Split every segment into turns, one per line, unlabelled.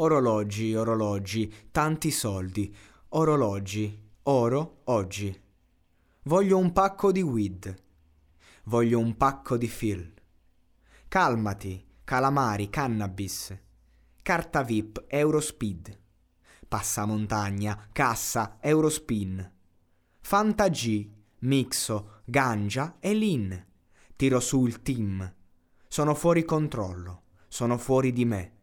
Orologi, orologi, tanti soldi. Orologi, oro, oggi. Voglio un pacco di weed. Voglio un pacco di Phil. Calmati, calamari, cannabis. Carta VIP, Eurospeed. Passamontagna, cassa, Eurospin. Fanta G, Mixo, Ganja e Lin. Tiro su il team. Sono fuori controllo, sono fuori di me.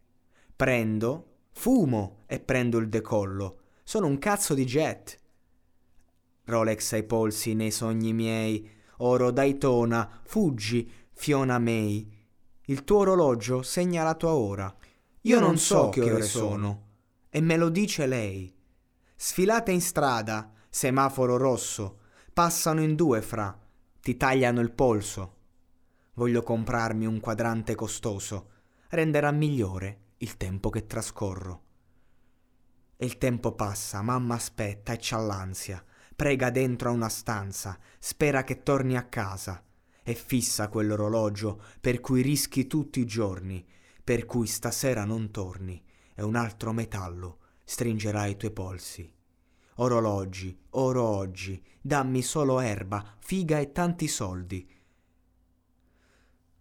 Prendo, fumo e prendo il decollo. Sono un cazzo di jet. Rolex ai polsi nei sogni miei, oro Daytona, fuggi, Fiona May. Il tuo orologio segna la tua ora. Io non so che ore sono, e me lo dice lei. Sfilate in strada, semaforo rosso, passano in due fra, ti tagliano il polso. Voglio comprarmi un quadrante costoso, renderà migliore il tempo che trascorro. E il tempo passa, mamma aspetta e c'ha l'ansia, prega dentro a una stanza, spera che torni a casa e fissa quell'orologio per cui rischi tutti i giorni, per cui stasera non torni e un altro metallo stringerà i tuoi polsi. Orologi, oro oggi, dammi solo erba, figa e tanti soldi.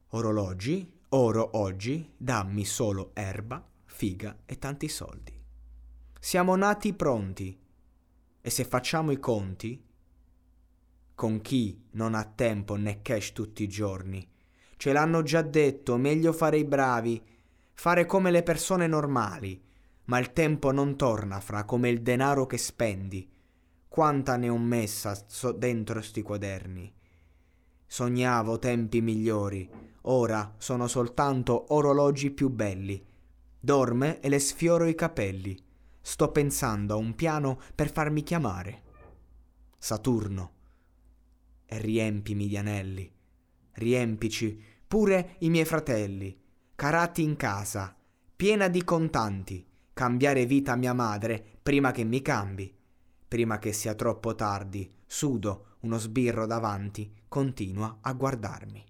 Orologi, oro oggi, dammi solo erba, figa e tanti soldi. Siamo nati pronti e se facciamo i conti, con chi non ha tempo né cash tutti i giorni, ce l'hanno già detto, meglio fare i bravi, fare come le persone normali, ma il tempo non torna fra come il denaro che spendi. Quanta ne ho messa dentro sti quaderni. Sognavo tempi migliori, ora sono soltanto orologi più belli. Dorme e le sfioro i capelli. Sto pensando a un piano per farmi chiamare. Saturno. E riempimi di anelli. Riempici pure i miei fratelli. Carati in casa, piena di contanti. Cambiare vita a mia madre prima che mi cambi. Prima che sia troppo tardi, sudo, uno sbirro davanti, continua a guardarmi.